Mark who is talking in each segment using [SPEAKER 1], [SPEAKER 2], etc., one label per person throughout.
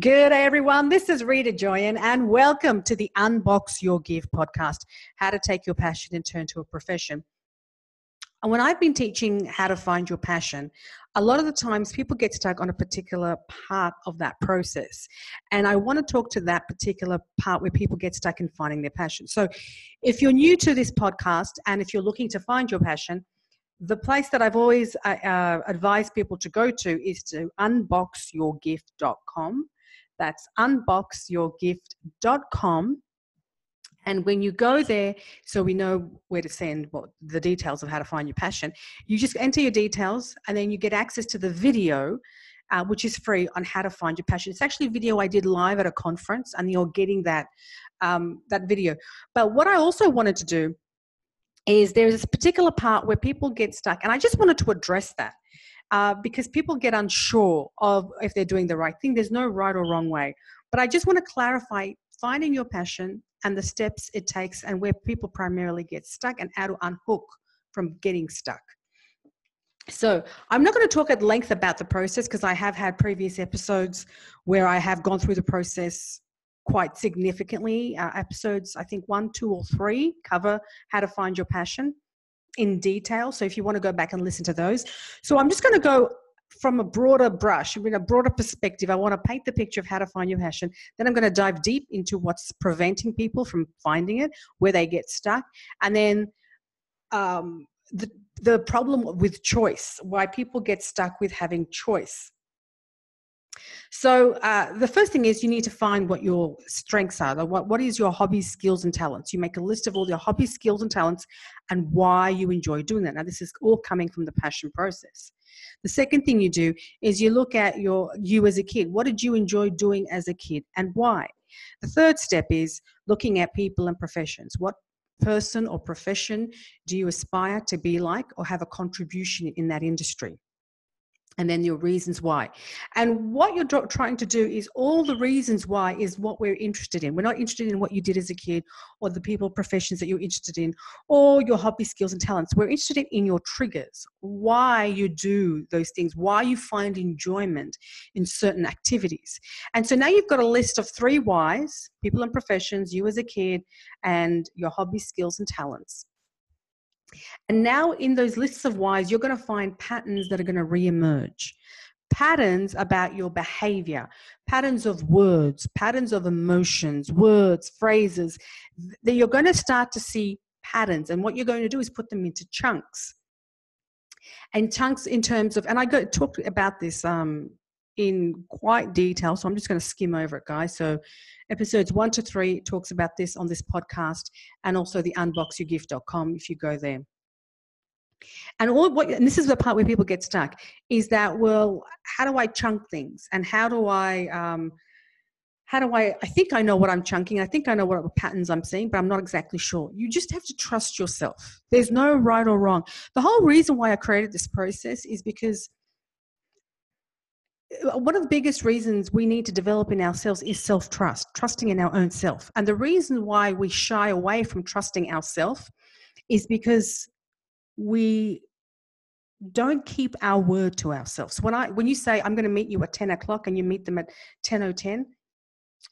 [SPEAKER 1] Good day, everyone. This is Rita Joyan, and welcome to the Unbox Your Gift podcast how to take your passion and turn to a profession. And when I've been teaching how to find your passion, a lot of the times people get stuck on a particular part of that process. And I want to talk to that particular part where people get stuck in finding their passion. So if you're new to this podcast and if you're looking to find your passion, the place that I've always uh, uh advised people to go to is to unboxyourgift.com. That's unboxyourgift.com. And when you go there, so we know where to send what the details of how to find your passion, you just enter your details and then you get access to the video, uh, which is free on how to find your passion. It's actually a video I did live at a conference, and you're getting that um, that video. But what I also wanted to do is there's this particular part where people get stuck, and I just wanted to address that. Uh, because people get unsure of if they're doing the right thing. There's no right or wrong way. But I just want to clarify finding your passion and the steps it takes and where people primarily get stuck and how to unhook from getting stuck. So, I'm not going to talk at length about the process because I have had previous episodes where I have gone through the process quite significantly. Uh, episodes, I think one, two, or three cover how to find your passion in detail. So, if you want to go back and listen to those. So, I'm just going to go from a broader brush, in a broader perspective, I want to paint the picture of how to find your passion. Then I'm going to dive deep into what's preventing people from finding it, where they get stuck, and then um, the the problem with choice, why people get stuck with having choice. So uh, the first thing is you need to find what your strengths are. What, what is your hobbies, skills, and talents? You make a list of all your hobbies, skills, and talents and why you enjoy doing that. Now, this is all coming from the passion process. The second thing you do is you look at your you as a kid. What did you enjoy doing as a kid and why? The third step is looking at people and professions. What person or profession do you aspire to be like or have a contribution in that industry? And then your reasons why. And what you're trying to do is all the reasons why is what we're interested in. We're not interested in what you did as a kid or the people professions that you're interested in or your hobby skills and talents. We're interested in your triggers, why you do those things, why you find enjoyment in certain activities. And so now you've got a list of three whys people and professions, you as a kid, and your hobby skills and talents. And now, in those lists of whys, you're going to find patterns that are going to reemerge. Patterns about your behavior, patterns of words, patterns of emotions, words, phrases, that you're going to start to see patterns. And what you're going to do is put them into chunks. And chunks in terms of, and I go talk about this um, in quite detail, so I'm just going to skim over it, guys. So, episodes one to three talks about this on this podcast, and also the unboxyourgift.com if you go there. And all what and this is the part where people get stuck is that well, how do I chunk things, and how do I um, how do I? I think I know what I'm chunking. I think I know what patterns I'm seeing, but I'm not exactly sure. You just have to trust yourself. There's no right or wrong. The whole reason why I created this process is because one of the biggest reasons we need to develop in ourselves is self trust, trusting in our own self. And the reason why we shy away from trusting ourselves is because we don't keep our word to ourselves. When I when you say I'm going to meet you at 10 o'clock and you meet them at 10:10,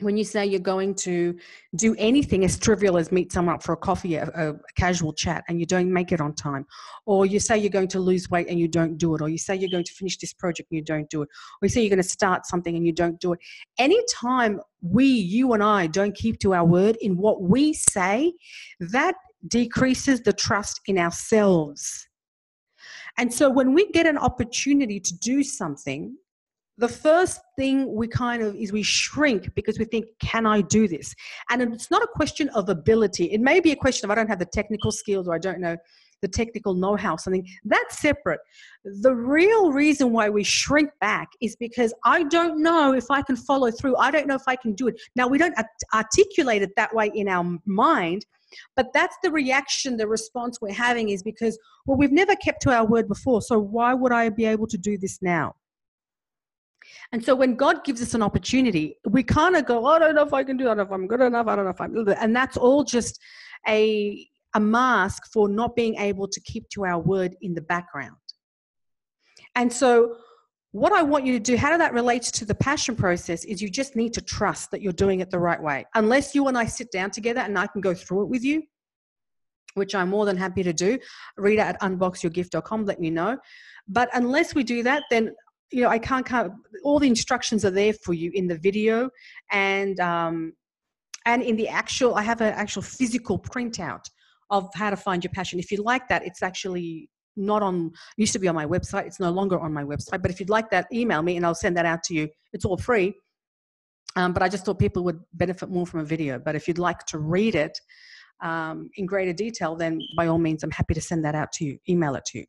[SPEAKER 1] when you say you're going to do anything as trivial as meet someone up for a coffee, a, a, casual chat, and you don't make it on time, or you say you're going to lose weight and you don't do it, or you say you're going to finish this project and you don't do it, or you say you're going to start something and you don't do it. Anytime we, you and I, don't keep to our word in what we say, that decreases the trust in ourselves. And so when we get an opportunity to do something, the first thing we kind of is we shrink because we think can i do this? And it's not a question of ability. It may be a question of i don't have the technical skills or i don't know the technical know-how something. That's separate. The real reason why we shrink back is because i don't know if i can follow through. I don't know if i can do it. Now we don't articulate it that way in our mind but that's the reaction the response we're having is because well we've never kept to our word before so why would i be able to do this now and so when God gives us an opportunity, we kind of go, I don't know if I can do that, if I'm good enough, I don't know if I'm and that's all just a a mask for not being able to keep to our word in the background. And so what I want you to do, how that relates to the passion process, is you just need to trust that you're doing it the right way. Unless you and I sit down together and I can go through it with you, which I'm more than happy to do. Read at unboxyourgift.com, let me know. But unless we do that, then you know I can't. can't all the instructions are there for you in the video, and um, and in the actual. I have an actual physical printout of how to find your passion. If you like that, it's actually not on used to be on my website it's no longer on my website but if you'd like that email me and i'll send that out to you it's all free um, but i just thought people would benefit more from a video but if you'd like to read it um, in greater detail then by all means i'm happy to send that out to you email it to you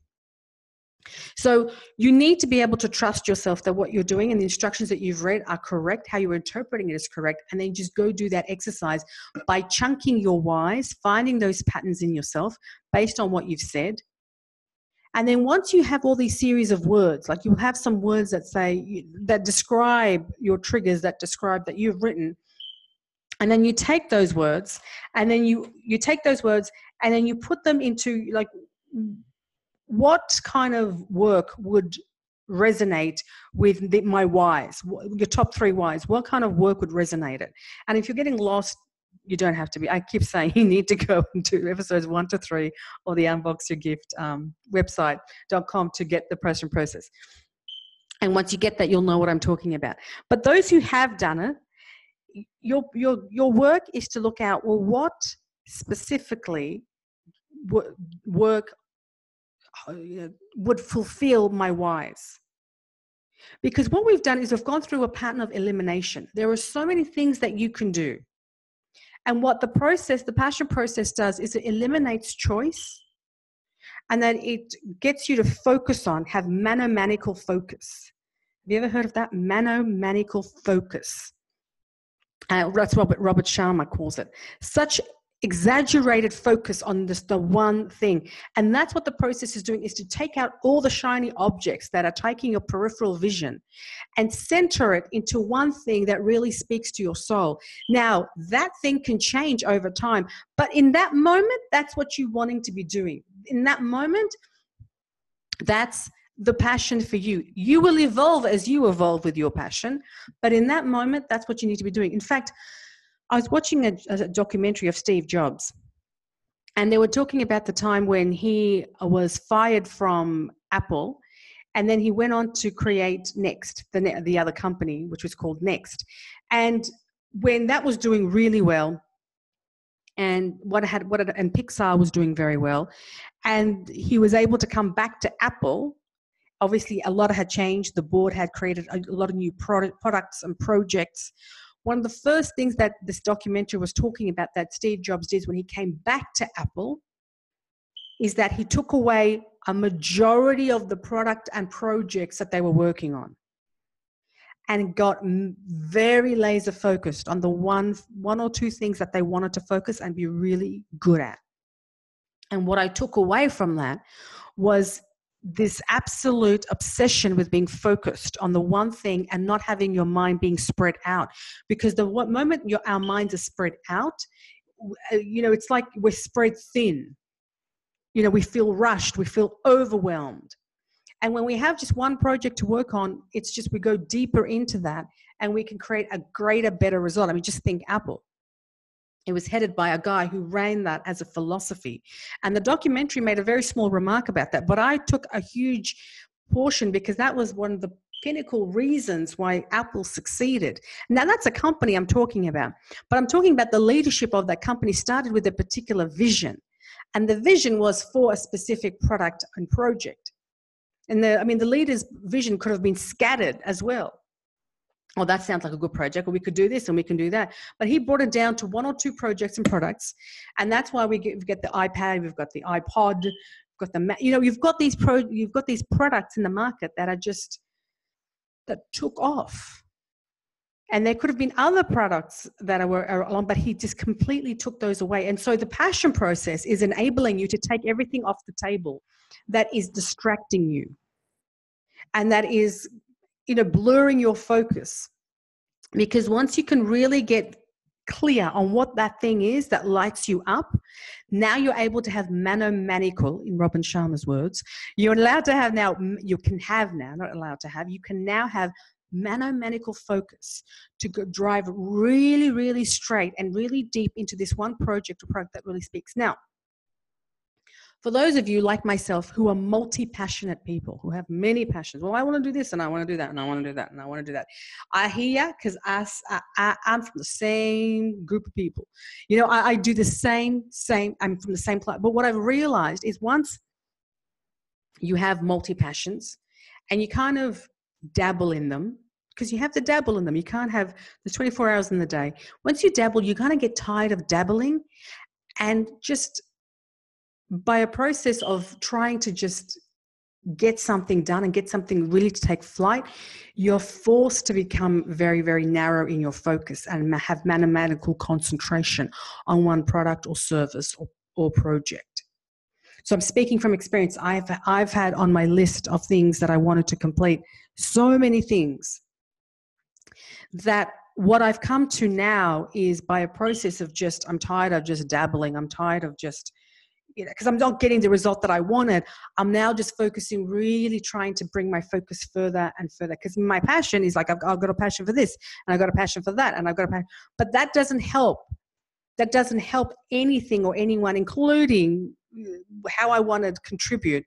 [SPEAKER 1] so you need to be able to trust yourself that what you're doing and the instructions that you've read are correct, how you're interpreting it is correct, and then just go do that exercise by chunking your whys, finding those patterns in yourself based on what you've said, and then once you have all these series of words, like you'll have some words that say, that describe your triggers, that describe that you've written. And then you take those words and then you, you take those words and then you put them into like, what kind of work would resonate with the, my whys your top three whys what kind of work would resonate it and if you're getting lost you don't have to be. I keep saying you need to go to episodes one to three or the Unbox Your Gift um, website.com to get the passion process. And once you get that, you'll know what I'm talking about. But those who have done it, your, your, your work is to look out, well, what specifically work would fulfill my whys? Because what we've done is we've gone through a pattern of elimination. There are so many things that you can do and what the process, the passion process does is it eliminates choice and then it gets you to focus on, have monomanical focus. Have you ever heard of that? Monomanical focus. Uh, that's Robert Robert Sharma calls it. Such exaggerated focus on this the one thing and that's what the process is doing is to take out all the shiny objects that are taking your peripheral vision and center it into one thing that really speaks to your soul now that thing can change over time but in that moment that's what you're wanting to be doing in that moment that's the passion for you. You will evolve as you evolve with your passion, but in that moment, that's what you need to be doing. In fact, I was watching a, a documentary of Steve Jobs, and they were talking about the time when he was fired from Apple and then he went on to create Next, the, the other company, which was called Next. And when that was doing really well, and what had what had, and Pixar was doing very well, and he was able to come back to Apple. Obviously, a lot had changed. The board had created a lot of new product, products and projects one of the first things that this documentary was talking about that Steve Jobs did when he came back to Apple is that he took away a majority of the product and projects that they were working on and got very laser focused on the one one or two things that they wanted to focus and be really good at. And what i took away from that was this absolute obsession with being focused on the one thing and not having your mind being spread out. Because the moment your our minds are spread out uh, you know it's like we're spread thin. You know we feel rushed we feel overwhelmed. And when we have just one project to work on it's just we go deeper into that and we can create a greater better result. I mean just think apple it was headed by a guy who ran that as a philosophy. And the documentary made a very small remark about that, but I took a huge portion because that was one of the pinnacle reasons why Apple succeeded. Now, that's a company I'm talking about, but I'm talking about the leadership of that company started with a particular vision. And the vision was for a specific product and project. And the, I mean, the leader's vision could have been scattered as well oh, that sounds like a good project, or we could do this and we can do that. But he brought it down to one or two projects and products. And that's why we get, we get the iPad, we've got the iPod, we've got the, you know, you've got these pro, you've got these products in the market that are just, that took off. And there could have been other products that were along, but he just completely took those away. And so the passion process is enabling you to take everything off the table that is distracting you and that is you know blurring your focus because once you can really get clear on what that thing is that lights you up, now you're able to have manomanical, in Robin Sharma's words, you're allowed to have now, you can have now, not allowed to have, you can now have manomanical focus to drive really, really straight and really deep into this one project or product that really speaks. Now, for those of you like myself who are multi passionate people who have many passions, well, I want to do this and I want to do that and I want to do that and I want to do that. I hear because I, I, I'm from the same group of people. You know, I, I do the same, same, I'm from the same class. But what I've realized is once you have multi passions and you kind of dabble in them, because you have to dabble in them. You can't have there's 24 hours in the day. Once you dabble, you kind of get tired of dabbling and just by a process of trying to just get something done and get something really to take flight, you're forced to become very, very narrow in your focus and have mathematical concentration on one product or service or, or project. So I'm speaking from experience. I've I've had on my list of things that I wanted to complete so many things that what I've come to now is by a process of just I'm tired of just dabbling. I'm tired of just you know, because I'm not getting the result that I wanted, I'm now just focusing, really trying to bring my focus further and further. Because my passion is like, I've, I've, got a passion for this, and I've got a passion for that, and I've got a passion. But that doesn't help. That doesn't help anything or anyone, including uh, how I want to contribute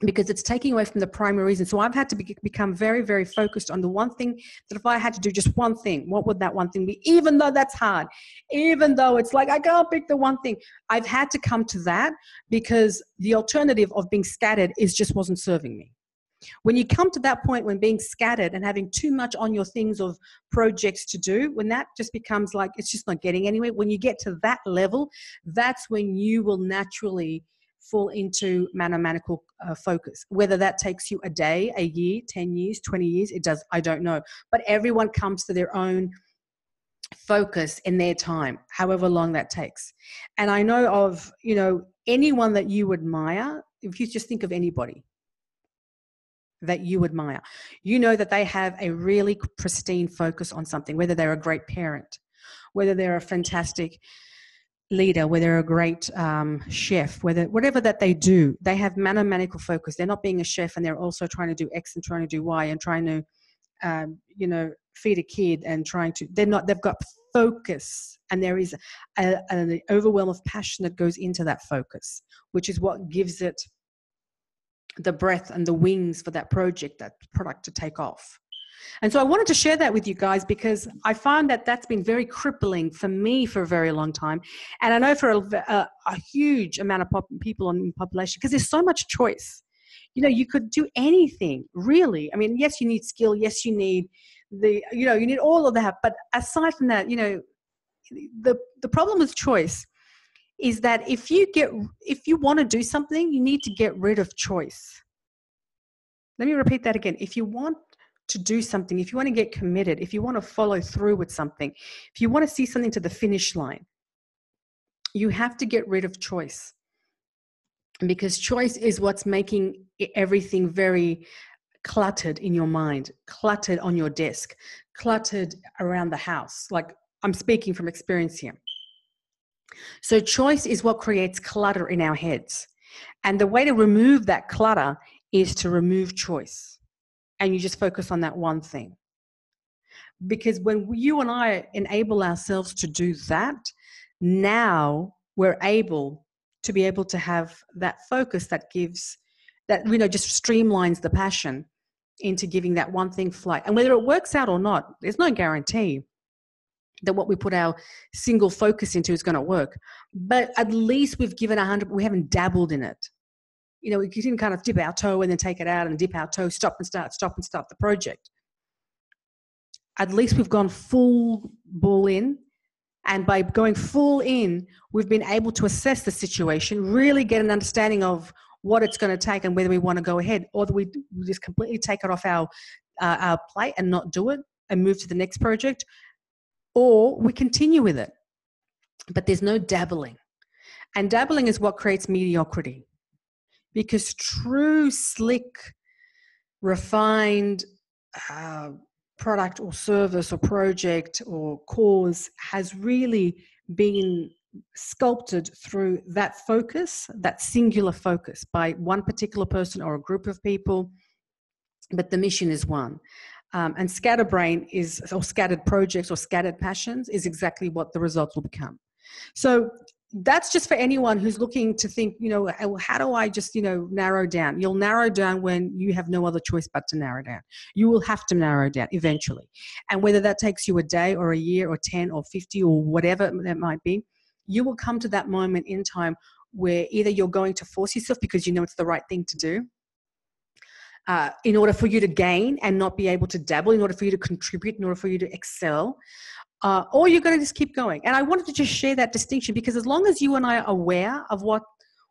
[SPEAKER 1] because it's taking away from the primary reason. So I've had to be, become very, very focused on the one thing that if I had to do just one thing, what would that one thing be? Even though that's hard, even though it's like I can't pick the one thing, I've had to come to that because the alternative of being scattered is just wasn't serving me. When you come to that point when being scattered and having too much on your things of projects to do, when that just becomes like it's just not getting anywhere, when you get to that level, that's when you will naturally fall into mathematical uh, focus. Whether that takes you a day, a year, 10 years, 20 years, it does, I don't know. But everyone comes to their own focus in their time, however long that takes. And I know of, you know, anyone that you admire, if you just think of anybody that you admire, you know that they have a really pristine focus on something, whether they're a great parent, whether they're a fantastic leader, whether a great um, chef, whether whatever that they do, they have manomanical focus. They're not being a chef, and they're also trying to do X and trying to do Y and trying to, um, you know, feed a kid and trying to. They're not. They've got focus, and there is an overwhelm of passion that goes into that focus, which is what gives it the breath and the wings for that project, that product to take off. And so I wanted to share that with you guys because I find that that's been very crippling for me for a very long time. And I know for a, a, a huge amount of people in the population because there's so much choice. You know, you could do anything really. I mean, yes, you need skill. Yes, you need the, you know, you need all of that. But aside from that, you know, the, the problem with choice is that if you get if you want to do something you need to get rid of choice let me repeat that again if you want to do something, if you want to get committed, if you want to follow through with something, if you want to see something to the finish line, you have to get rid of choice. Because choice is what's making everything very cluttered in your mind, cluttered on your desk, cluttered around the house. Like I'm speaking from experience here. So, choice is what creates clutter in our heads. And the way to remove that clutter is to remove choice and you just focus on that one thing. Because when you and I enable ourselves to do that, now we're able to be able to have that focus that gives that you know just streamlines the passion into giving that one thing flight and whether it works out or not there's no guarantee that what we put our single focus into is going to work. But at least we've given a hundred we haven't dabbled in it you know, we can kind of dip our toe and then take it out and dip our toe, stop and start, stop and start the project. At least we've gone full ball in. And by going full in, we've been able to assess the situation, really get an understanding of what it's going to take and whether we want to go ahead or do we just completely take it off our, uh, our plate and not do it and move to the next project or we continue with it. But there's no dabbling. And dabbling is what creates mediocrity because true, slick, refined, uh, product or service or project or cause has really been sculpted through that focus, that singular focus by one particular person or a group of people, but the mission is one. Um, and scatterbrain is, or scattered projects or scattered passions, is exactly what the results will become. So that's just for anyone who's looking to think, you know, how do I just, you know, narrow down? You'll narrow down when you have no other choice but to narrow down. You will have to narrow down eventually. And whether that takes you a day or a year or 10 or 50 or whatever that might be, you will come to that moment in time where either you're going to force yourself because you know it's the right thing to do. Uh, in order for you to gain and not be able to dabble, in order for you to contribute, in order for you to excel, uh, or you're going to just keep going. And I wanted to just share that distinction because as long as you and I are aware of what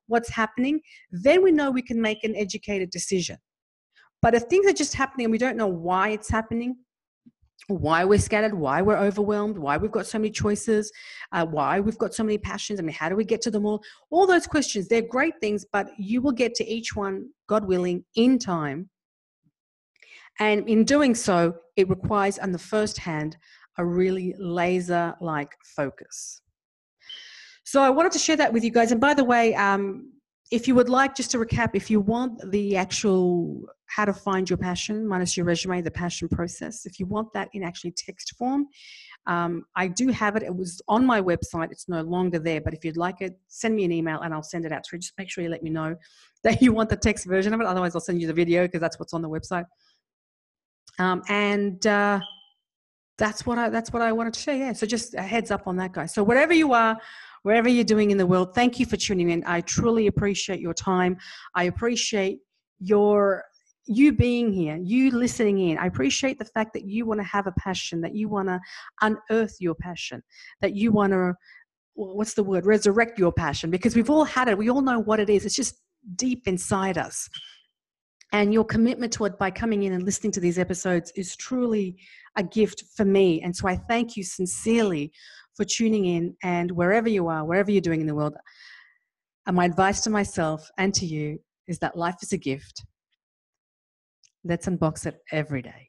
[SPEAKER 1] what's happening, then we know we can make an educated decision. But if things are just happening and we don't know why it's happening, why we're scattered, why we're overwhelmed, why we've got so many choices, uh, why we've got so many passions. I mean, how do we get to them all? All those questions, they're great things, but you will get to each one, God willing, in time. And in doing so, it requires, on the first hand, a really laser like focus. So I wanted to share that with you guys. And by the way, um, if you would like, just to recap, if you want the actual how to find your passion minus your resume, the passion process, if you want that in actually text form, um, I do have it. It was on my website. It's no longer there. But if you'd like it, send me an email and I'll send it out to you. Just make sure you let me know that you want the text version of it. Otherwise, I'll send you the video because that's what's on the website. Um, and uh, that's what I that's what I wanted to share. Yeah. So just a heads up on that, guys. So whatever you are, wherever you're doing in the world, thank you for tuning in. I truly appreciate your time. I appreciate your you being here, you listening in. I appreciate the fact that you want to have a passion, that you want to unearth your passion, that you want to what's the word resurrect your passion because we've all had it we all know what it is it's just deep inside us and your commitment to it by coming in and listening to these episodes is truly a gift for me. And so I thank you sincerely for tuning in and wherever you are, wherever you're doing in the world. And my advice to myself and to you is that life is a gift. Let's unbox it every day.